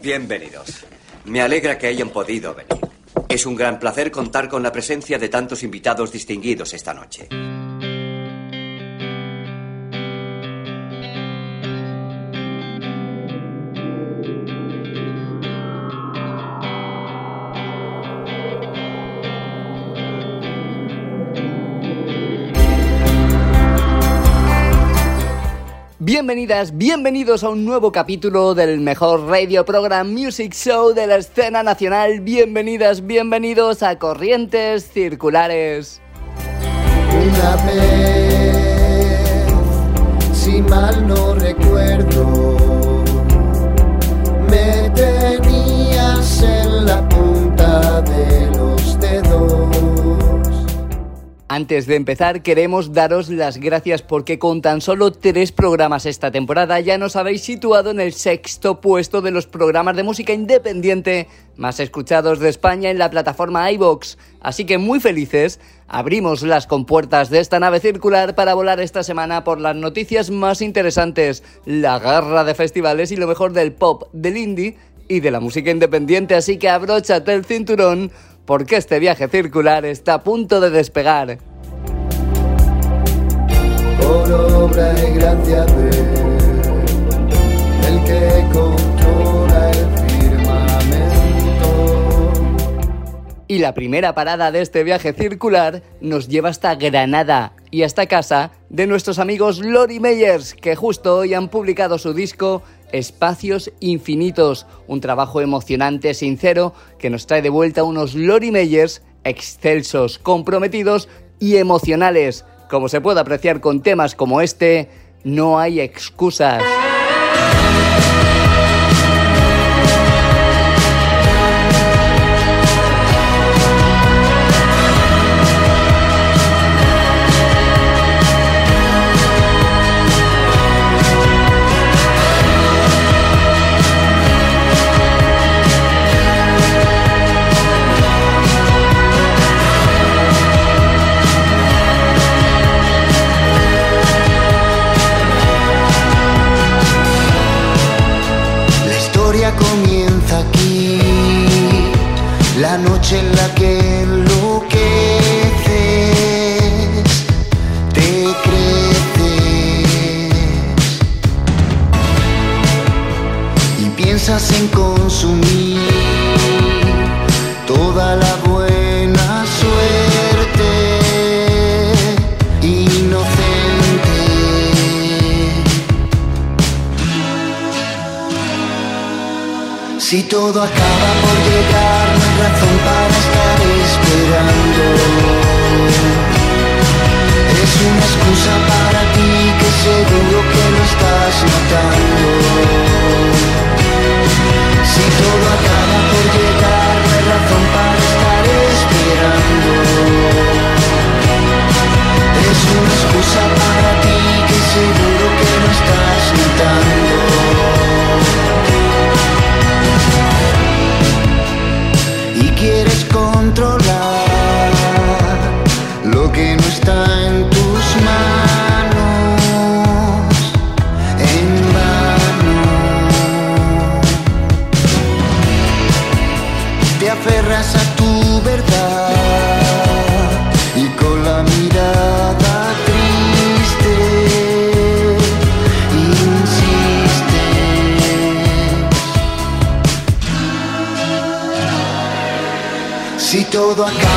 Bienvenidos. Me alegra que hayan podido venir. Es un gran placer contar con la presencia de tantos invitados distinguidos esta noche. Bienvenidas, bienvenidos a un nuevo capítulo del mejor radio program music show de la escena nacional. Bienvenidas, bienvenidos a Corrientes Circulares. Una vez, si mal no recuerdo, me tenías en la punta de Antes de empezar, queremos daros las gracias porque con tan solo tres programas esta temporada ya nos habéis situado en el sexto puesto de los programas de música independiente más escuchados de España en la plataforma iBox. Así que muy felices, abrimos las compuertas de esta nave circular para volar esta semana por las noticias más interesantes, la garra de festivales y lo mejor del pop, del indie y de la música independiente. Así que abróchate el cinturón porque este viaje circular está a punto de despegar. Obra y el que controla el firmamento. La primera parada de este viaje circular nos lleva hasta Granada y hasta casa de nuestros amigos Lori Meyers, que justo hoy han publicado su disco Espacios Infinitos, un trabajo emocionante, sincero, que nos trae de vuelta unos Lori Meyers excelsos, comprometidos y emocionales. Como se puede apreciar con temas como este, no hay excusas. Todo acaba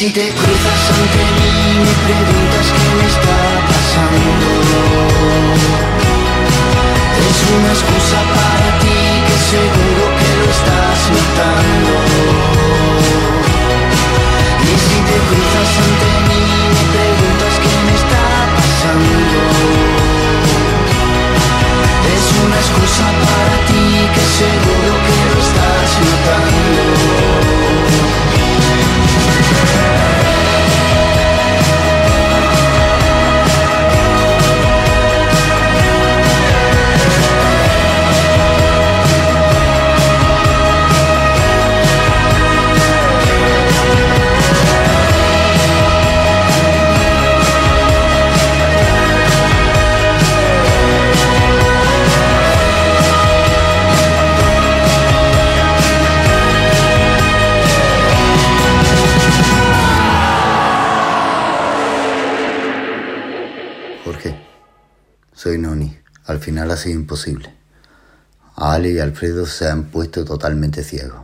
Si te cruzas ante mí me preguntas qué me está pasando. Es una excusa para ti que seguro que lo estás notando. Y si te cruzas ante mí me preguntas qué me está pasando. Es una excusa para ti que seguro que lo estás notando. Al final ha sido imposible. Ale y Alfredo se han puesto totalmente ciegos.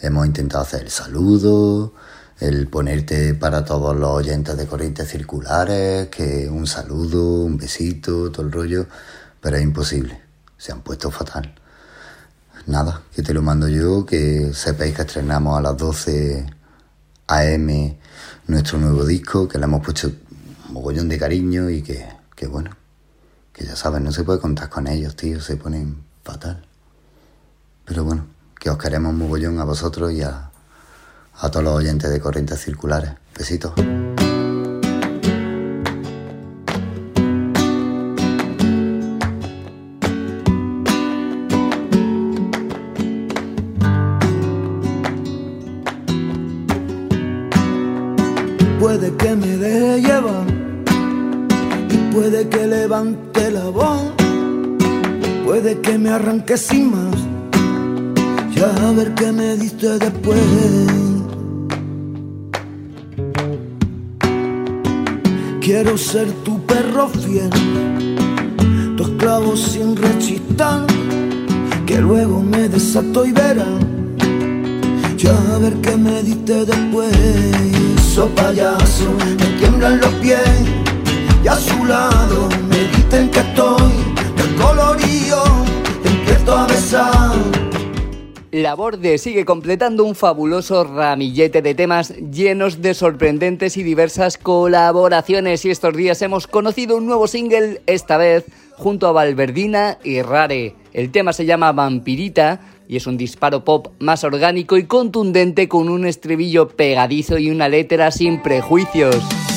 Hemos intentado hacer el saludo, el ponerte para todos los oyentes de corrientes circulares, que un saludo, un besito, todo el rollo, pero es imposible. Se han puesto fatal. Nada, que te lo mando yo, que sepáis que estrenamos a las 12 AM nuestro nuevo disco, que le hemos puesto un mogollón de cariño y que, que bueno, que ya sabes, no se puede contar con ellos, tío, se ponen fatal. Pero bueno, que os queremos mogollón a vosotros y a, a todos los oyentes de corrientes circulares. Besitos. Levante la voz, puede que me arranque sin más, ya a ver qué me diste después. Quiero ser tu perro fiel, tu esclavo sin rechistar, que luego me desato y verás. Ya a ver qué me diste después. So payaso, me tiemblan los pies. Y a su lado dicen que estoy empiezo a besar. Laborde sigue completando un fabuloso ramillete de temas llenos de sorprendentes y diversas colaboraciones y estos días hemos conocido un nuevo single, esta vez junto a Valverdina y Rare. El tema se llama Vampirita y es un disparo pop más orgánico y contundente con un estribillo pegadizo y una letra sin prejuicios.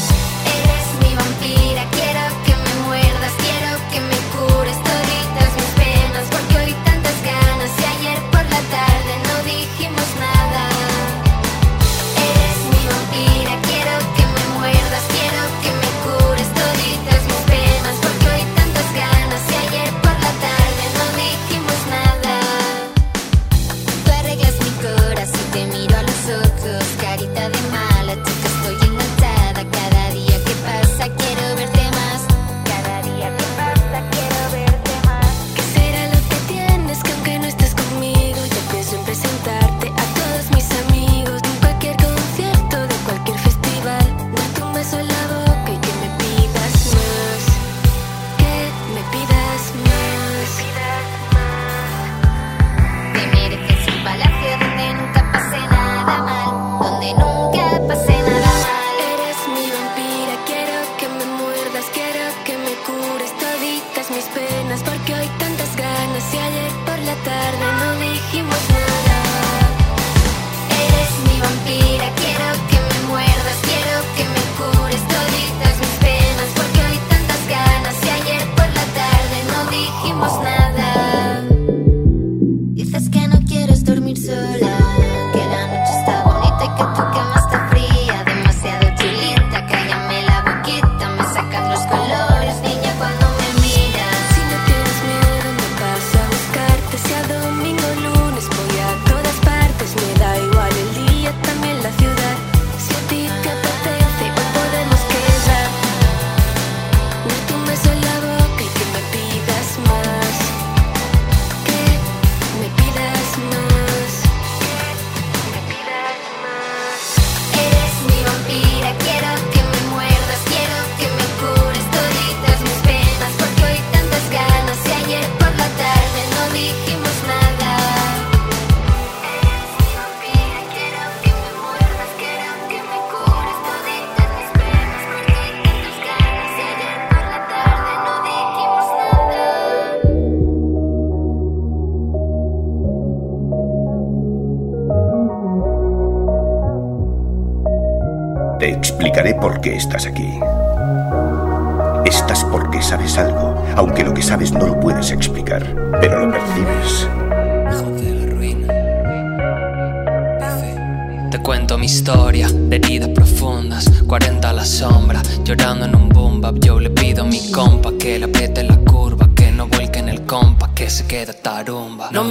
Estás aquí.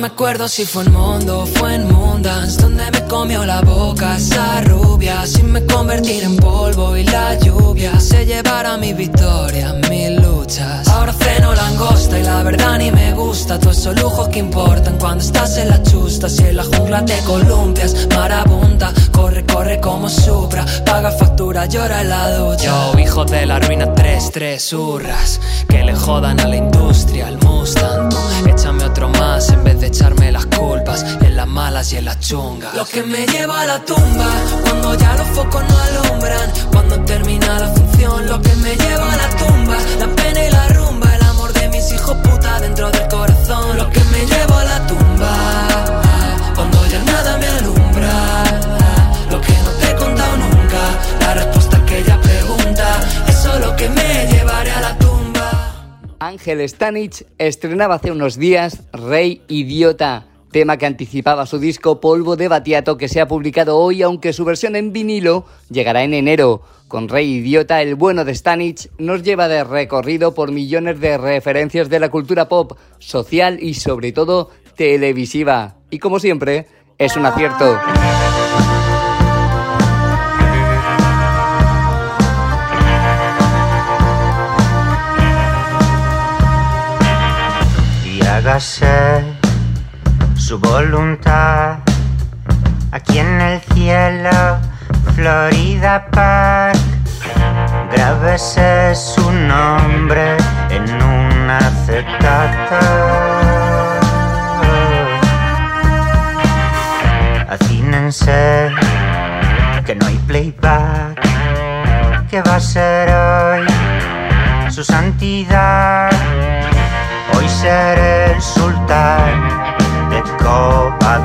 Me acuerdo si fue en Mundo o fue en Mundance, donde me comió la boca esa rubia, sin me convertir en polvo y la lluvia se llevará mi victoria, mis luchas. Ahora freno langosta y la verdad ni me gusta, todos esos lujos que importan cuando estás en la chusta, si en la jungla te columpias, marabunta, corre, corre como supra, paga factura, llora en la ducha. Yo, hijo de la ruina, tres, tres hurras, que le jodan a la industria, al Mustang. En vez de echarme las culpas en las malas y en las chungas. Lo que me lleva a la tumba, cuando ya los focos no alumbran, cuando termina la función. Lo que me lleva Ángel Stanich estrenaba hace unos días Rey Idiota, tema que anticipaba su disco Polvo de Batiato que se ha publicado hoy, aunque su versión en vinilo llegará en enero. Con Rey Idiota, el bueno de Stanich nos lleva de recorrido por millones de referencias de la cultura pop, social y sobre todo televisiva. Y como siempre, es un acierto. Su voluntad aquí en el cielo, Florida Park. Grábese su nombre en un acetato. Acínense que no hay playback. que va a ser hoy? Su santidad. Hoizaren sultan Eko bat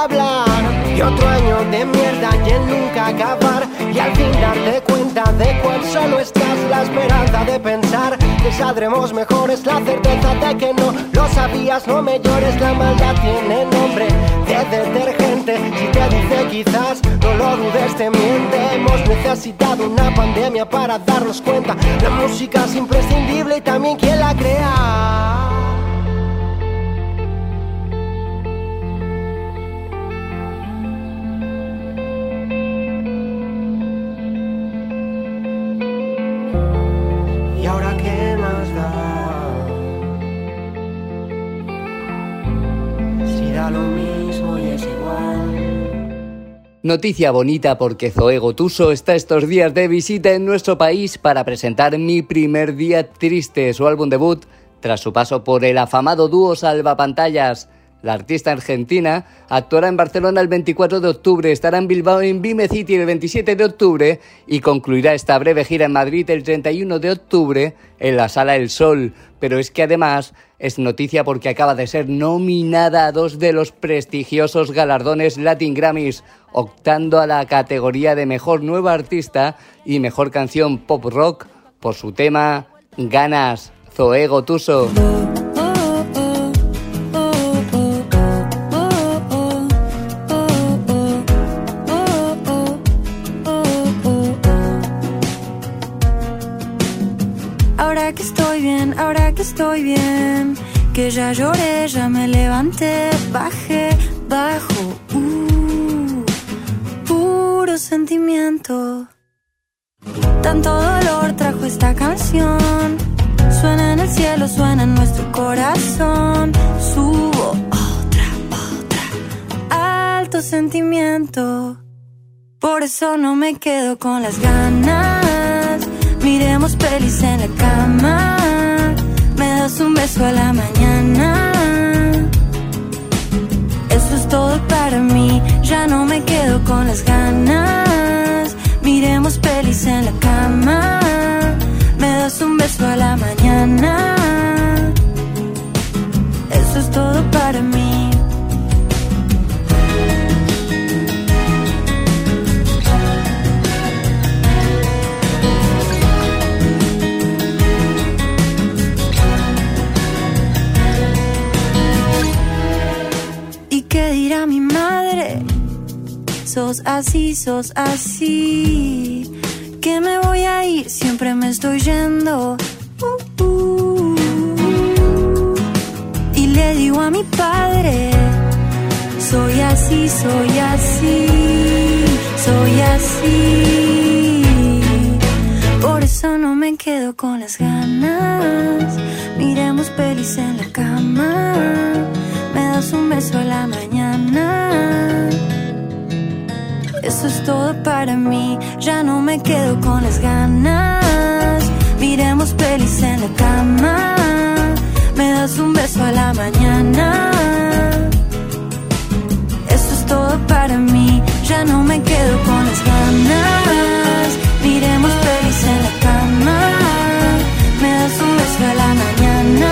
Y otro año de mierda y el nunca acabar, y al fin darte cuenta de cuán solo estás, la esperanza de pensar que saldremos mejores, la certeza de que no lo sabías, no me llores, la maldad tiene nombre de detergente. Si te dice quizás, no lo dudes, te miente. Hemos necesitado una pandemia para darnos cuenta. La música es imprescindible y también quien la crea. Noticia bonita porque Zoe Gotuso está estos días de visita en nuestro país para presentar Mi primer día triste, su álbum debut, tras su paso por el afamado dúo Salvapantallas. La artista argentina actuará en Barcelona el 24 de octubre, estará en Bilbao en Vime City el 27 de octubre y concluirá esta breve gira en Madrid el 31 de octubre en la Sala El Sol. Pero es que además es noticia porque acaba de ser nominada a dos de los prestigiosos galardones Latin Grammys, optando a la categoría de Mejor Nueva Artista y Mejor Canción Pop Rock por su tema Ganas, Zoe Gotuso. Bien, que ya lloré, ya me levanté, bajé, bajo, uh, puro sentimiento. Tanto dolor trajo esta canción, suena en el cielo, suena en nuestro corazón, subo otra, otra, alto sentimiento. Por eso no me quedo con las ganas. Miremos pelis en la cama. Das un beso a la mañana. Eso es todo para mí. Ya no me quedo con las ganas. Miremos pelis en la cama. Me das un beso a la mañana. Eso es todo para mí. Sos así, sos así. Que me voy a ir, siempre me estoy yendo. Uh, uh. Y le digo a mi padre, soy así, soy así, soy así. Por eso no me quedo con las ganas. Miremos pelis en la cama. Me das un beso a la mañana. Eso es todo para mí. Ya no me quedo con las ganas. Miremos pelis en la cama. Me das un beso a la mañana. Eso es todo para mí. Ya no me quedo con las ganas. Miremos pelis en la cama. Me das un beso a la mañana.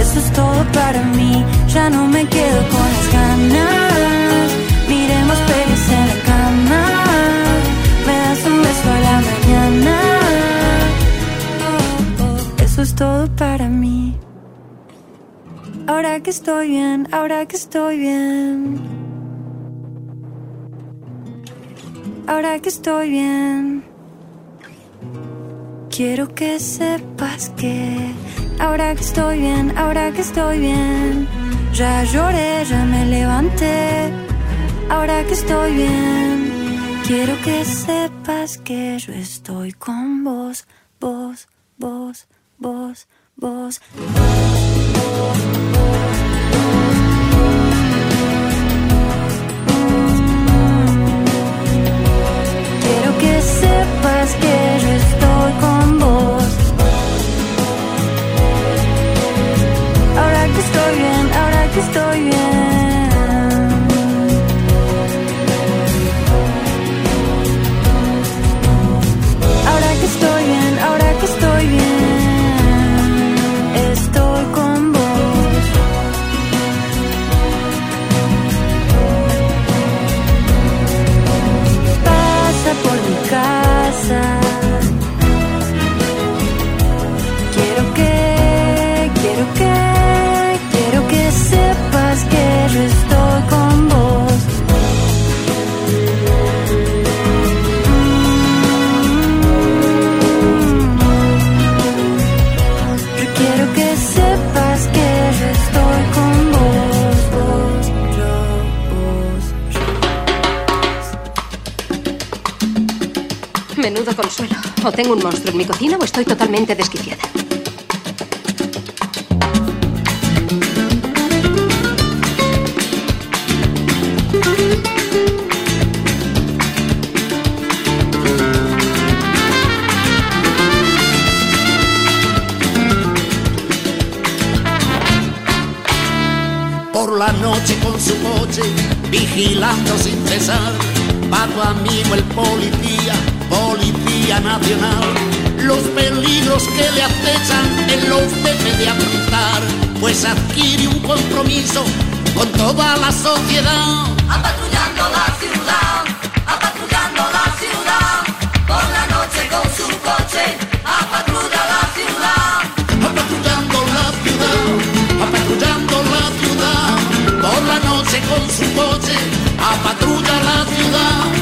Eso es todo para mí. Ya no me quedo con las ganas. Todo para mí. Ahora que estoy bien, ahora que estoy bien. Ahora que estoy bien. Quiero que sepas que ahora que estoy bien, ahora que estoy bien, ya lloré, ya me levanté. Ahora que estoy bien, quiero que sepas que yo estoy con vos, vos, vos, vos, vos. Quiero que sepas que yo estoy con vos. Ahora que estoy bien, ahora que estoy bien. Consuelo. O tengo un monstruo en mi cocina o estoy totalmente desquiciada. por la noche con su coche, vigilando sin cesar. Va tu amigo el policía, policía nacional. Los peligros que le acechan, él los debe de afrontar, pues adquiere un compromiso con toda la sociedad. Apatrullando la ciudad, apatrullando la ciudad, por la noche con su coche, apatrulla la ciudad. Apatrullando la ciudad, apatrullando la ciudad, por la noche con su coche, apatrulla la ciudad.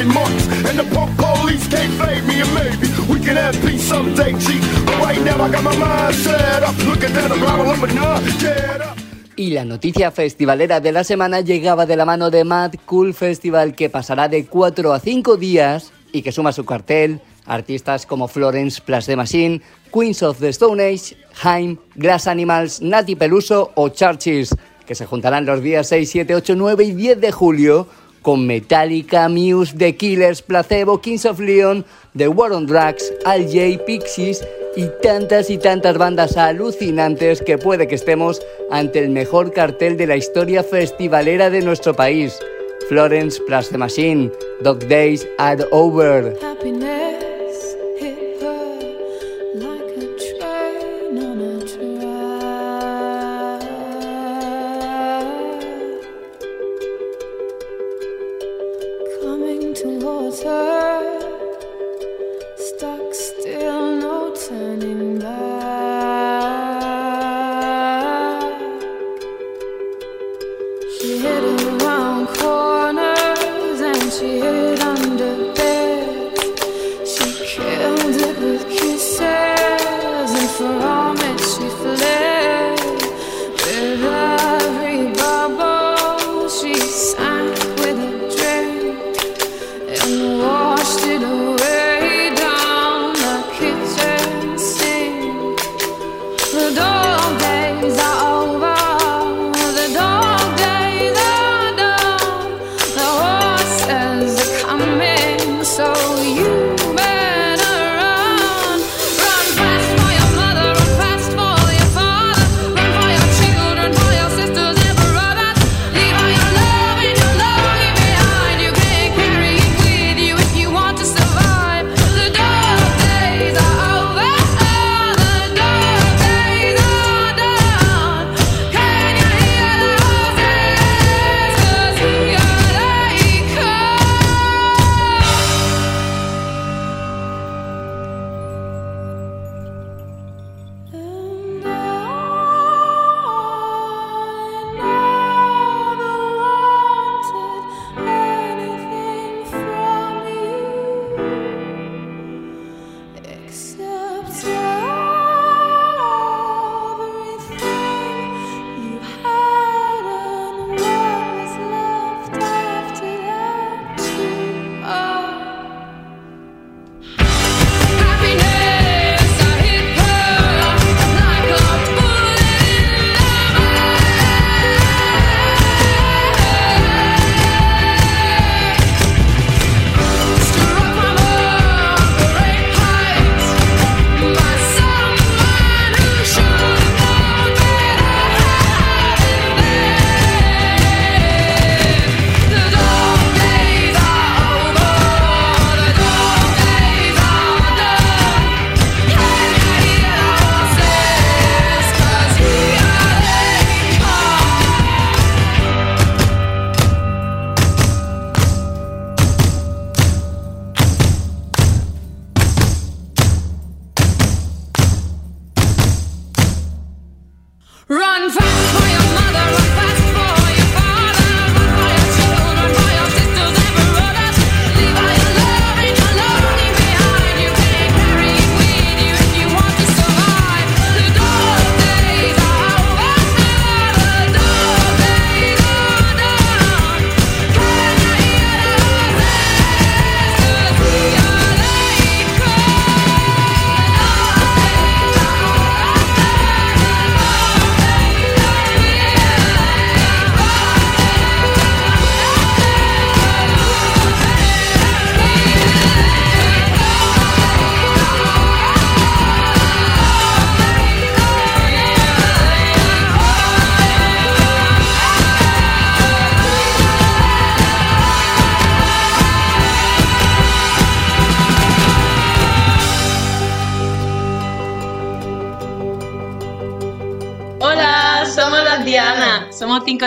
And the punk police can't fade me, and maybe we can have peace someday, G. But right now I got my mind set up, looking down the barrel of a. Y la noticia festivalera de la semana llegaba de la mano de Mad Cool Festival que pasará de 4 a 5 días y que suma su cartel artistas como Florence Plus the Machine, Queens of the Stone Age, Haim, Glass Animals, Nati Peluso o Churches, que se juntarán los días 6, 7, 8, 9 y 10 de julio con Metallica, Muse, The Killers, Placebo, Kings of Leon, The War on Drugs, Al J, Pixies y tantas y tantas bandas alucinantes que puede que estemos ante el mejor cartel de la historia festivalera de nuestro país. Florence Plus the Machine, Dog Days Are Over. some water.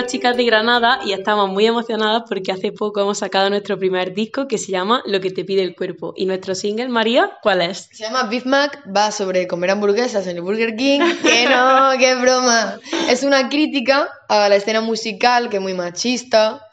Chicas de Granada y estamos muy emocionadas porque hace poco hemos sacado nuestro primer disco que se llama Lo que te pide el cuerpo. Y nuestro single, María, ¿cuál es? Se llama Beef Mac, va sobre comer hamburguesas en el Burger King. Que no, qué broma. Es una crítica a la escena musical, que es muy machista.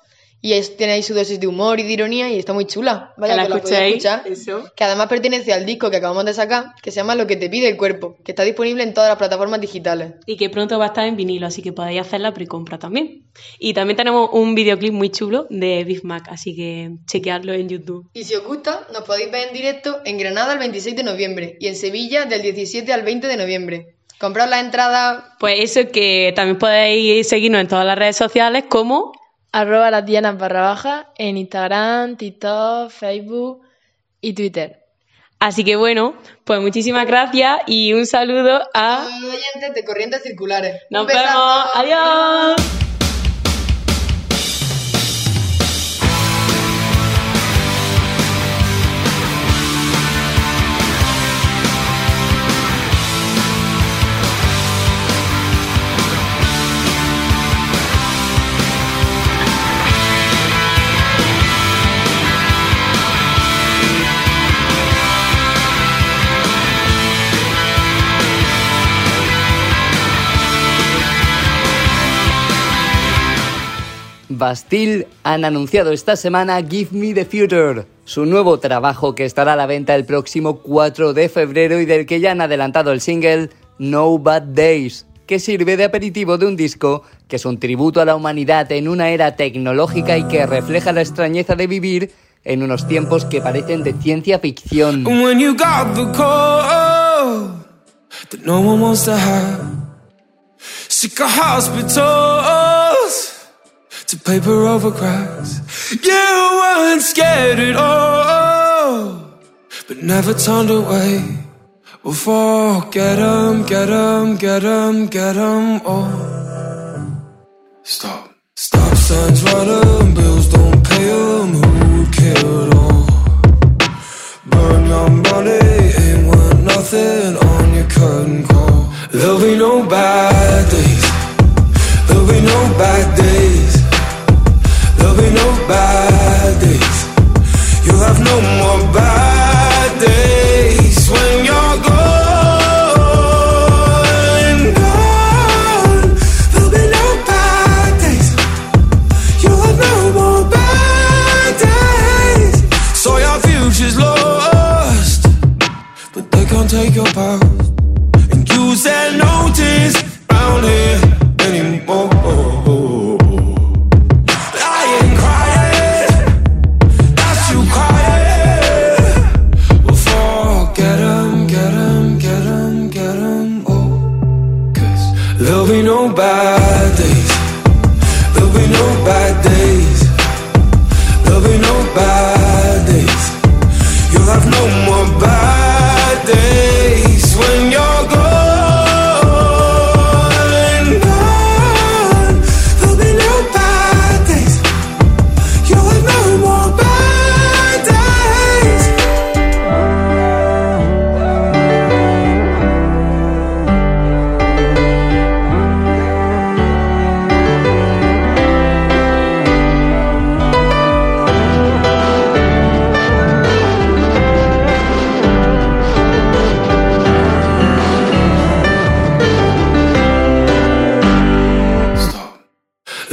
Y es- tiene ahí su dosis de humor y de ironía y está muy chula. Vaya Que la que la podéis escuchéis, escuchar. eso. Que además pertenece al disco que acabamos de sacar, que se llama Lo que te pide el cuerpo, que está disponible en todas las plataformas digitales. Y que pronto va a estar en vinilo, así que podéis hacer la precompra también. Y también tenemos un videoclip muy chulo de Big Mac, así que chequeadlo en YouTube. Y si os gusta, nos podéis ver en directo en Granada el 26 de noviembre y en Sevilla del 17 al 20 de noviembre. Comprad las entradas Pues eso que también podéis seguirnos en todas las redes sociales como Arroba las Dianas barra baja en Instagram, TikTok, Facebook y Twitter. Así que bueno, pues muchísimas gracias y un saludo a... oyentes de Corrientes Circulares. Nos Un vemos. Adiós. Bastille han anunciado esta semana Give Me the Future, su nuevo trabajo que estará a la venta el próximo 4 de febrero y del que ya han adelantado el single No Bad Days, que sirve de aperitivo de un disco que es un tributo a la humanidad en una era tecnológica y que refleja la extrañeza de vivir en unos tiempos que parecen de ciencia ficción. To paper over cracks. You weren't scared at all, but never turned away. Before, get 'em, get 'em, get 'em, get 'em all. Stop. Stop signs run 'em, bills don't pay 'em, who would care at all? Burn your money, ain't worth nothing on your curtain call. There'll be no bad days. There'll be no bad days. There'll be no bad days. You'll have no more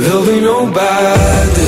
There'll be no bad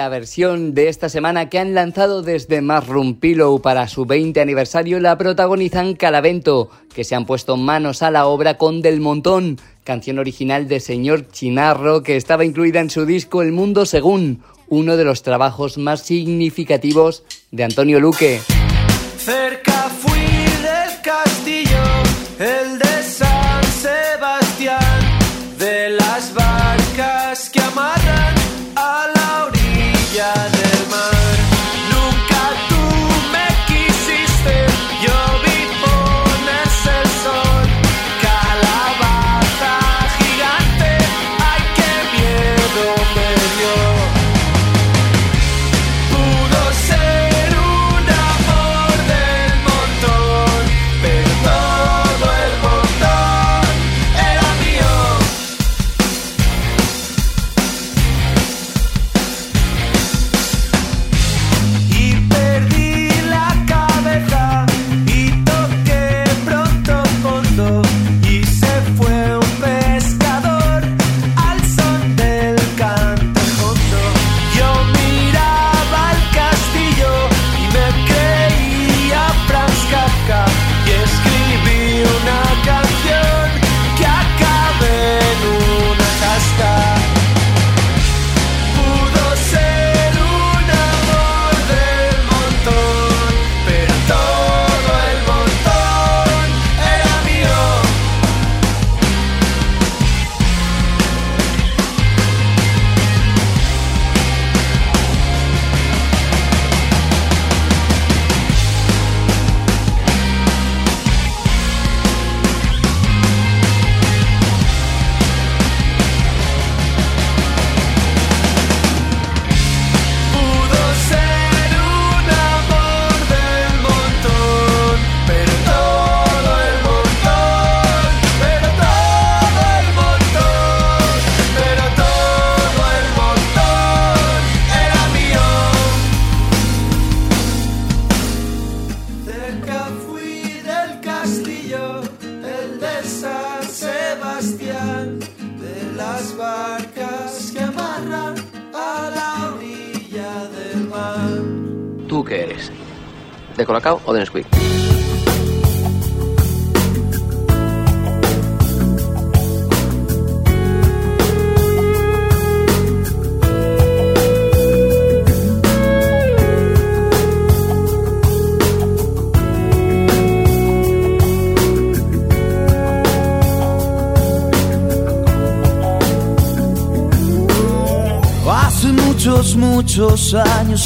la versión de esta semana que han lanzado desde Mushroom Pillow para su 20 aniversario la protagonizan Calavento, que se han puesto manos a la obra con Del Montón, canción original de Señor Chinarro que estaba incluida en su disco El Mundo Según, uno de los trabajos más significativos de Antonio Luque. Cerca fui del castillo, el de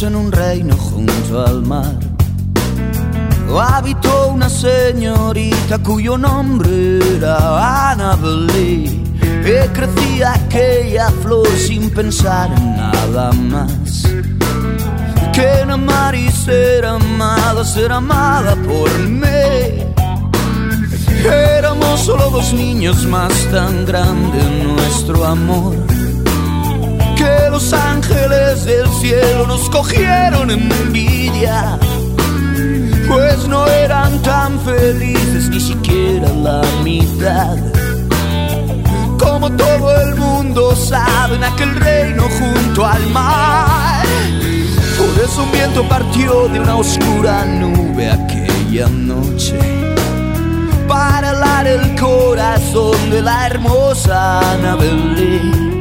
en un reino junto al mar. Habitó una señorita cuyo nombre era Annabelle. Que crecía aquella flor sin pensar en nada más. Que en amar y ser amada, ser amada por mí. Éramos solo dos niños más tan grande nuestro amor que los ángeles del cielo nos cogieron envidia, pues no eran tan felices ni siquiera la mitad. Como todo el mundo sabe, en aquel reino junto al mar. Por eso un viento partió de una oscura nube aquella noche para helar el corazón de la hermosa Annabelle.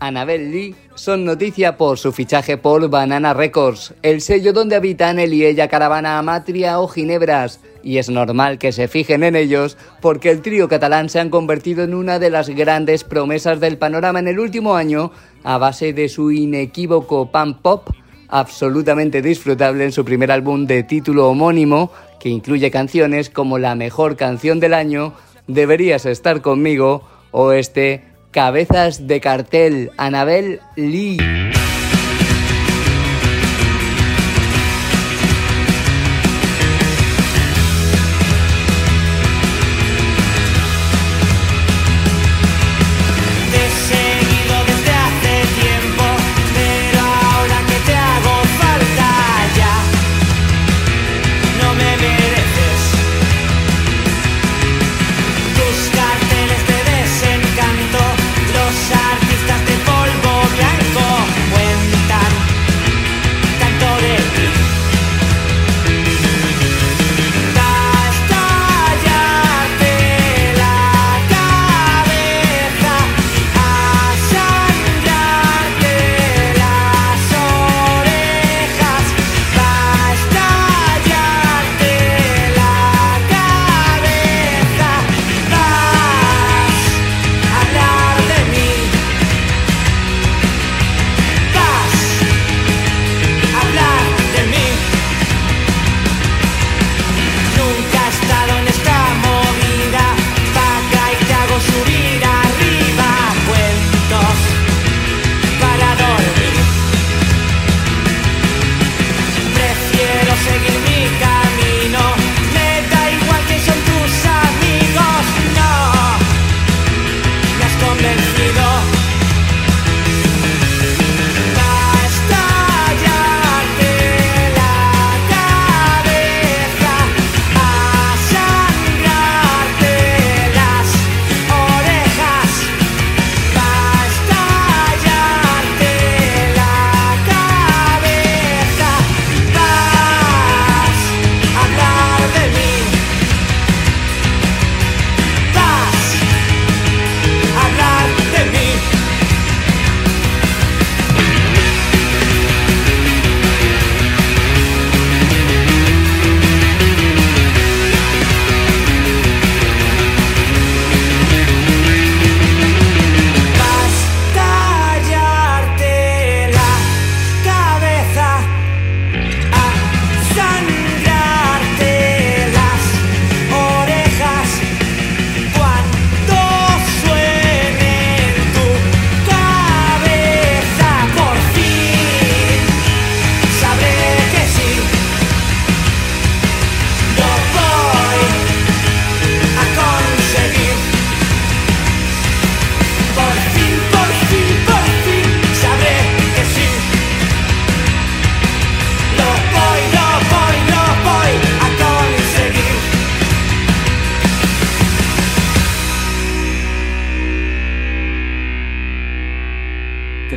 Annabelle Lee son noticia por su fichaje por Banana Records, el sello donde habitan él y ella caravana Amatria o Ginebras, y es normal que se fijen en ellos porque el trío catalán se han convertido en una de las grandes promesas del panorama en el último año a base de su inequívoco pan pop, absolutamente disfrutable en su primer álbum de título homónimo, que incluye canciones como La mejor canción del año, Deberías estar conmigo o este Cabezas de cartel, Anabel Lee.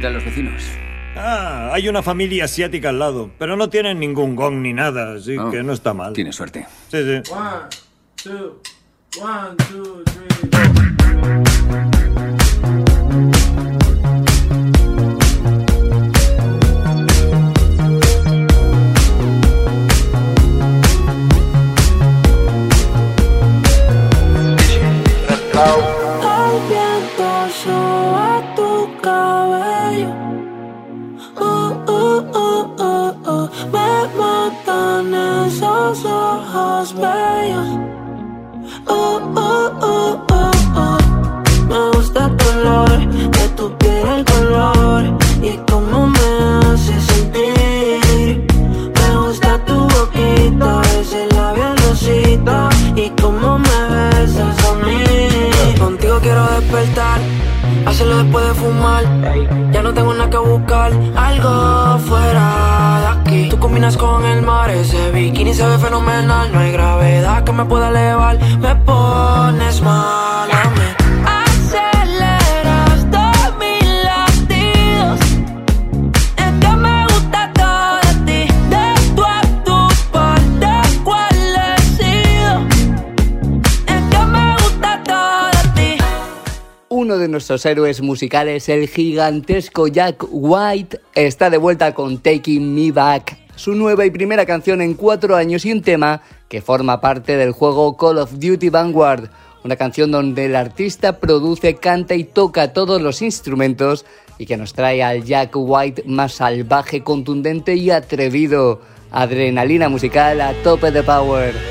¿Qué tal los vecinos? Ah, hay una familia asiática al lado, pero no tienen ningún gong ni nada, así Oh, que no está mal. Tiene suerte. Sí, sí. One, two, one, two, three. Lost by you. Despertar, hacerlo después de fumar. Ya no tengo nada que buscar, algo fuera de aquí. Tú combinas con el mar, ese bikini se ve fenomenal. No hay gravedad que me pueda elevar, me pones mal a mí. Uno de nuestros héroes musicales, el gigantesco Jack White, está de vuelta con Taking Me Back, su nueva y primera canción en cuatro años y un tema que forma parte del juego Call of Duty Vanguard, una canción donde el artista produce, canta y toca todos los instrumentos y que nos trae al Jack White más salvaje, contundente y atrevido. Adrenalina musical a tope de power.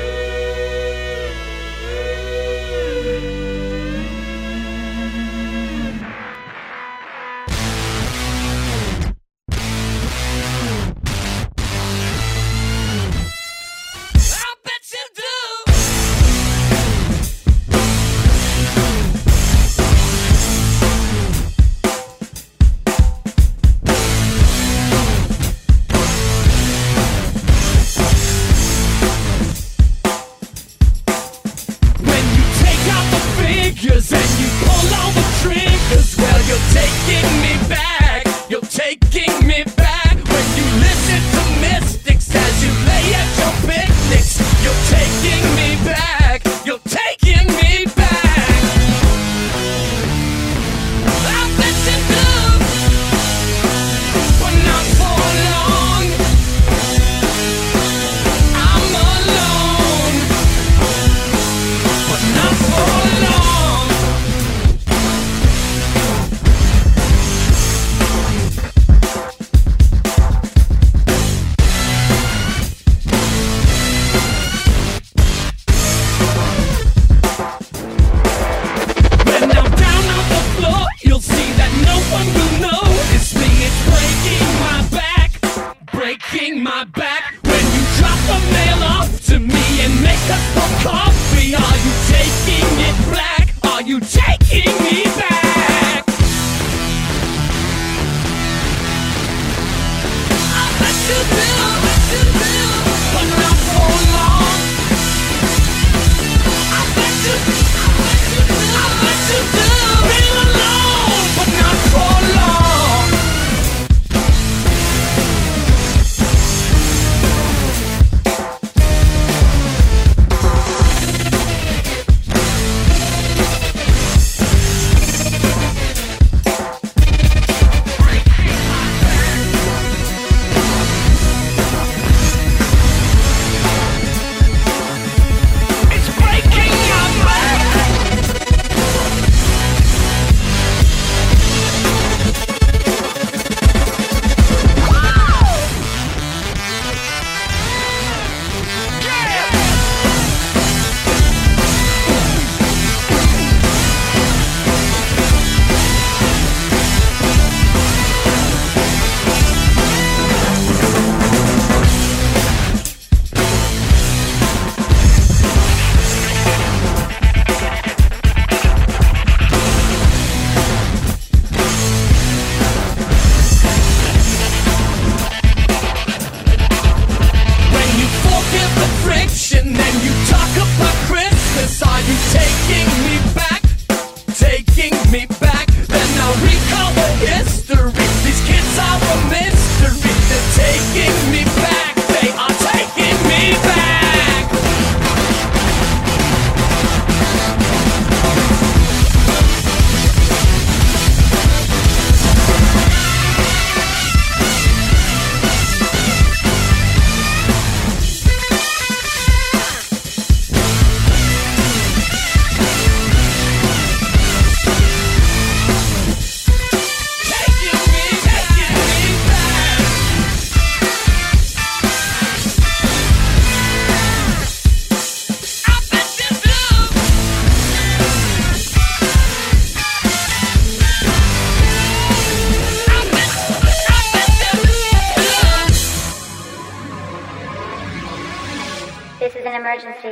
Emergency.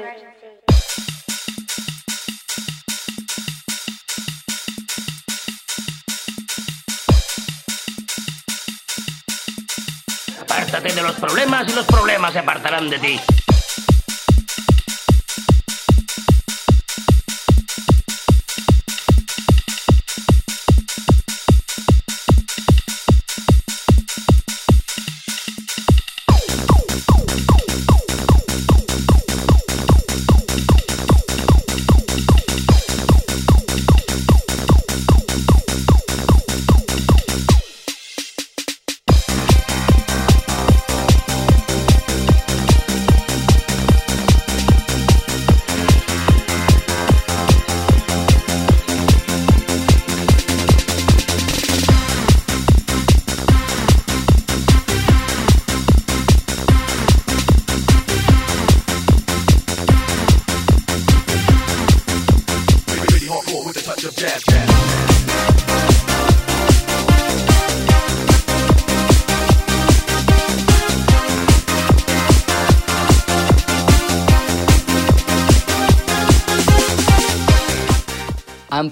Apártate de los problemas y los problemas se apartarán de ti.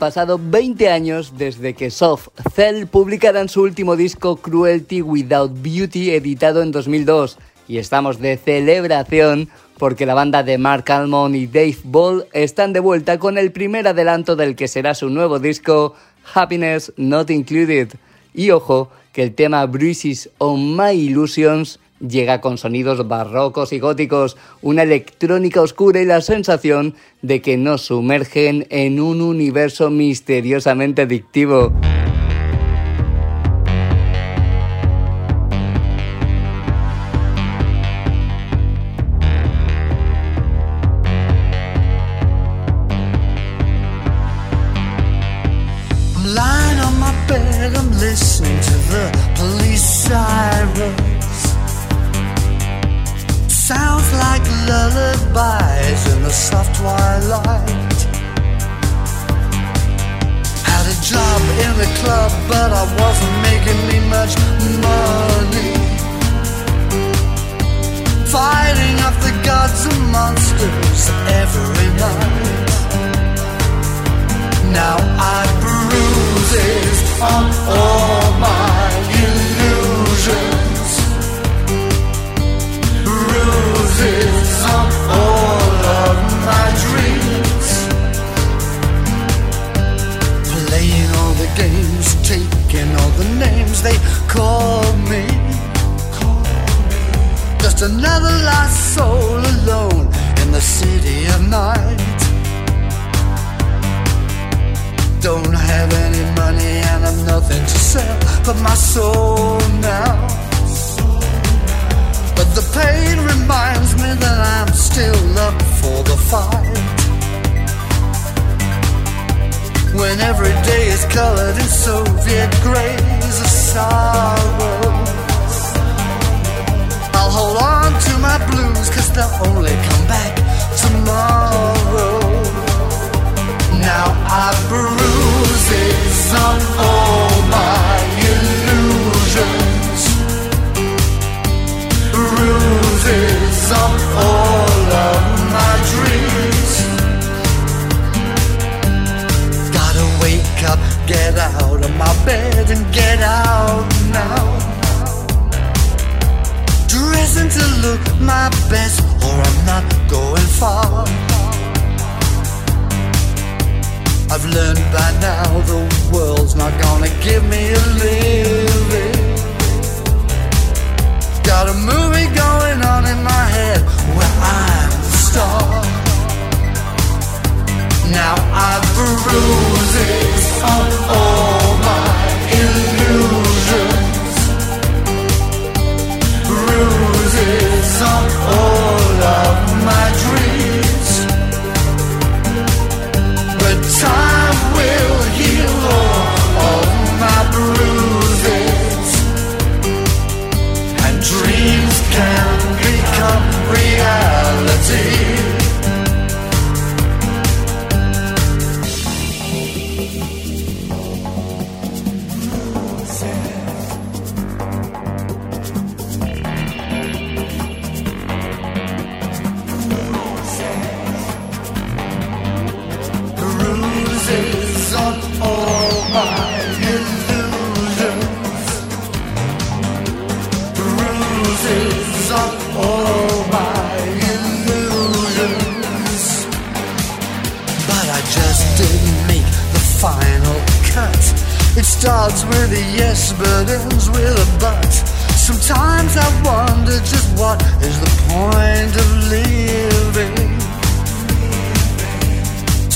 Pasado 20 años desde que Soft Cell publicaran su último disco Cruelty Without Beauty editado en 2002 y estamos de celebración porque la banda de Mark Almond y Dave Ball están de vuelta con el primer adelanto del que será su nuevo disco Happiness Not Included. Y ojo que el tema Bruises on My Illusions llega con sonidos barrocos y góticos, una electrónica oscura y la sensación de que nos sumergen en un universo misteriosamente adictivo. Soft twilight. Had a job in a club, but I wasn't making me much money. Fighting off the gods and monsters every night. Now I bruises on all my illusions. Bruises on all games, taking all the names they call me. Just another lost soul alone in the city of night. Don't have any money and I've nothing to sell but my soul now. But the pain reminds me that I'm still up for the fight. When every day is colored in Soviet grays of sorrow. I'll hold on to my blues cause they'll only come back tomorrow. Now I bruises on oh all my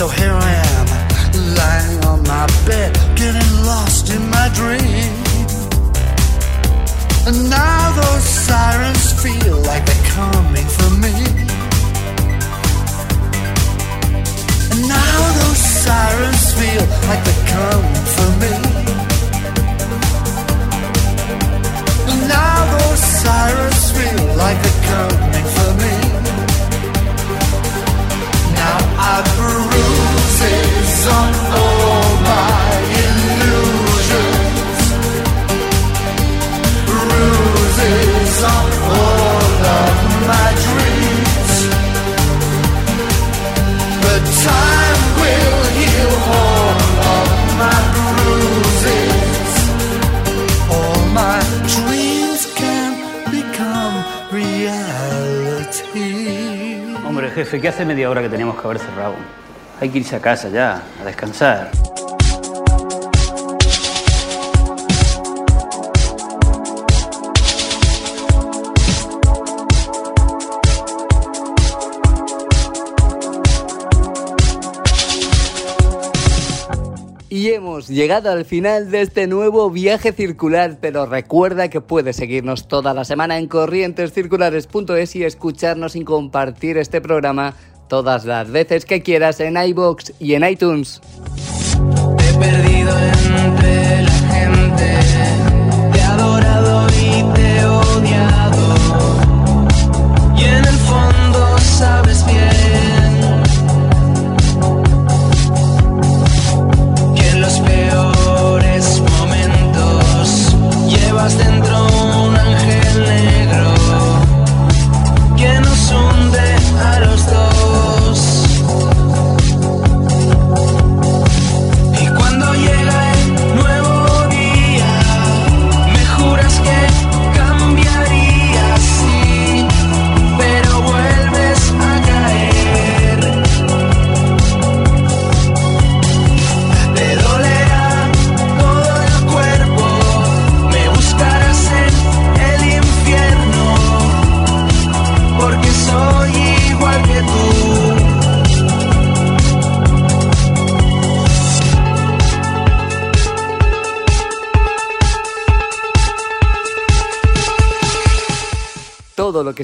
So here I am, lying on my bed, getting lost in my dream. And now those sirens feel like they're coming for me. And now those sirens feel like they're coming for me. And now those sirens feel like they're coming for me. Now I Hombre, jefe, ¿qué hace media hora que teníamos que haber cerrado? Hay que irse a casa ya, a descansar. Y hemos llegado al final de este nuevo viaje circular, pero recuerda que puedes seguirnos toda la semana en corrientescirculares.es y escucharnos y compartir este programa todas las veces que quieras en iBox y en iTunes. Te he perdido entre la gente, te he adorado y te he odiado. Y en el fondo sabes bien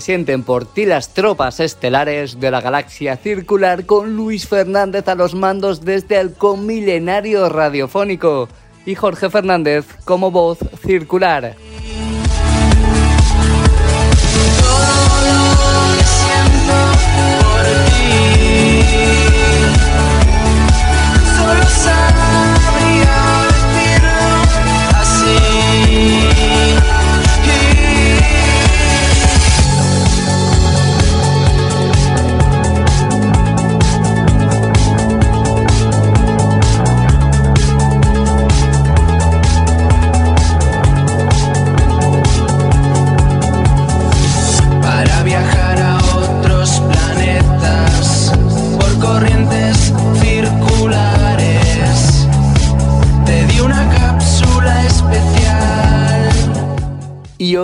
sienten por ti las tropas estelares de la galaxia circular con Luis Fernández a los mandos desde el milenario radiofónico y Jorge Fernández como voz circular.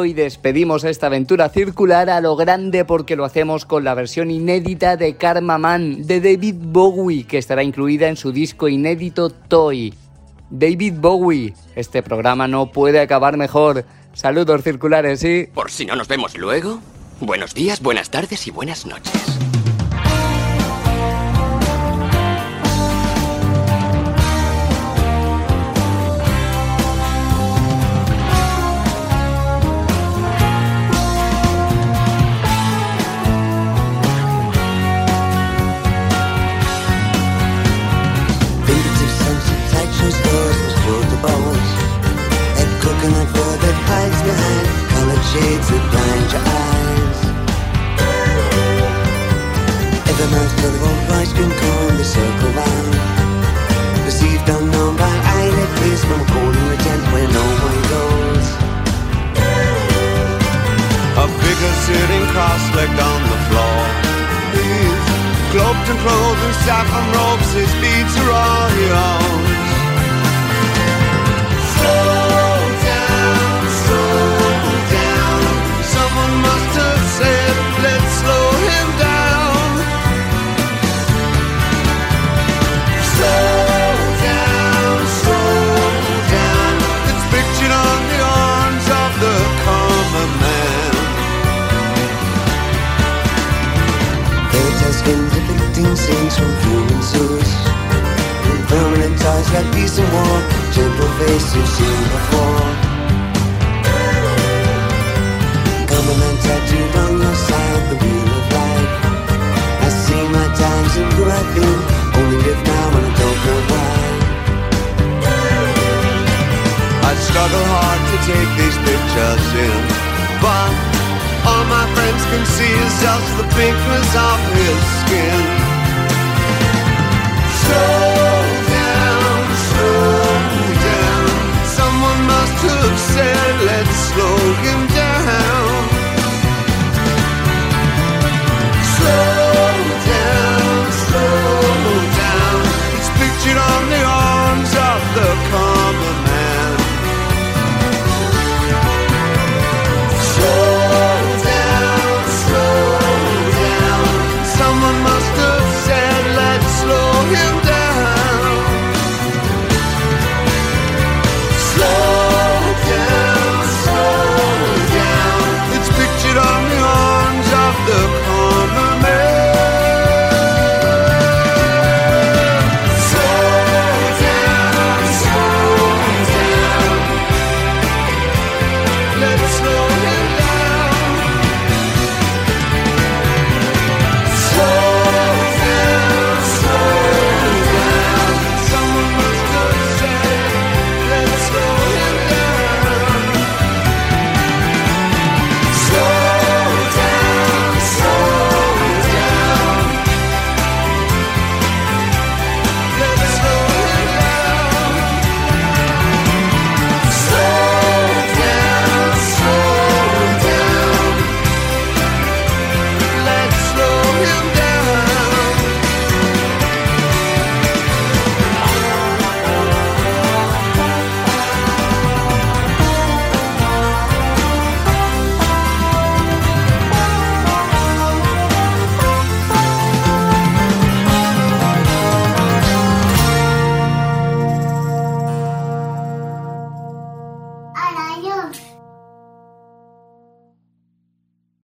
Y hoy despedimos esta aventura circular a lo grande porque lo hacemos con la versión inédita de Karma Man de David Bowie que estará incluida en su disco inédito Toy. David Bowie, este programa no puede acabar mejor. Saludos circulares, ¿sí? Por si no nos vemos luego, buenos días, buenas tardes y buenas noches.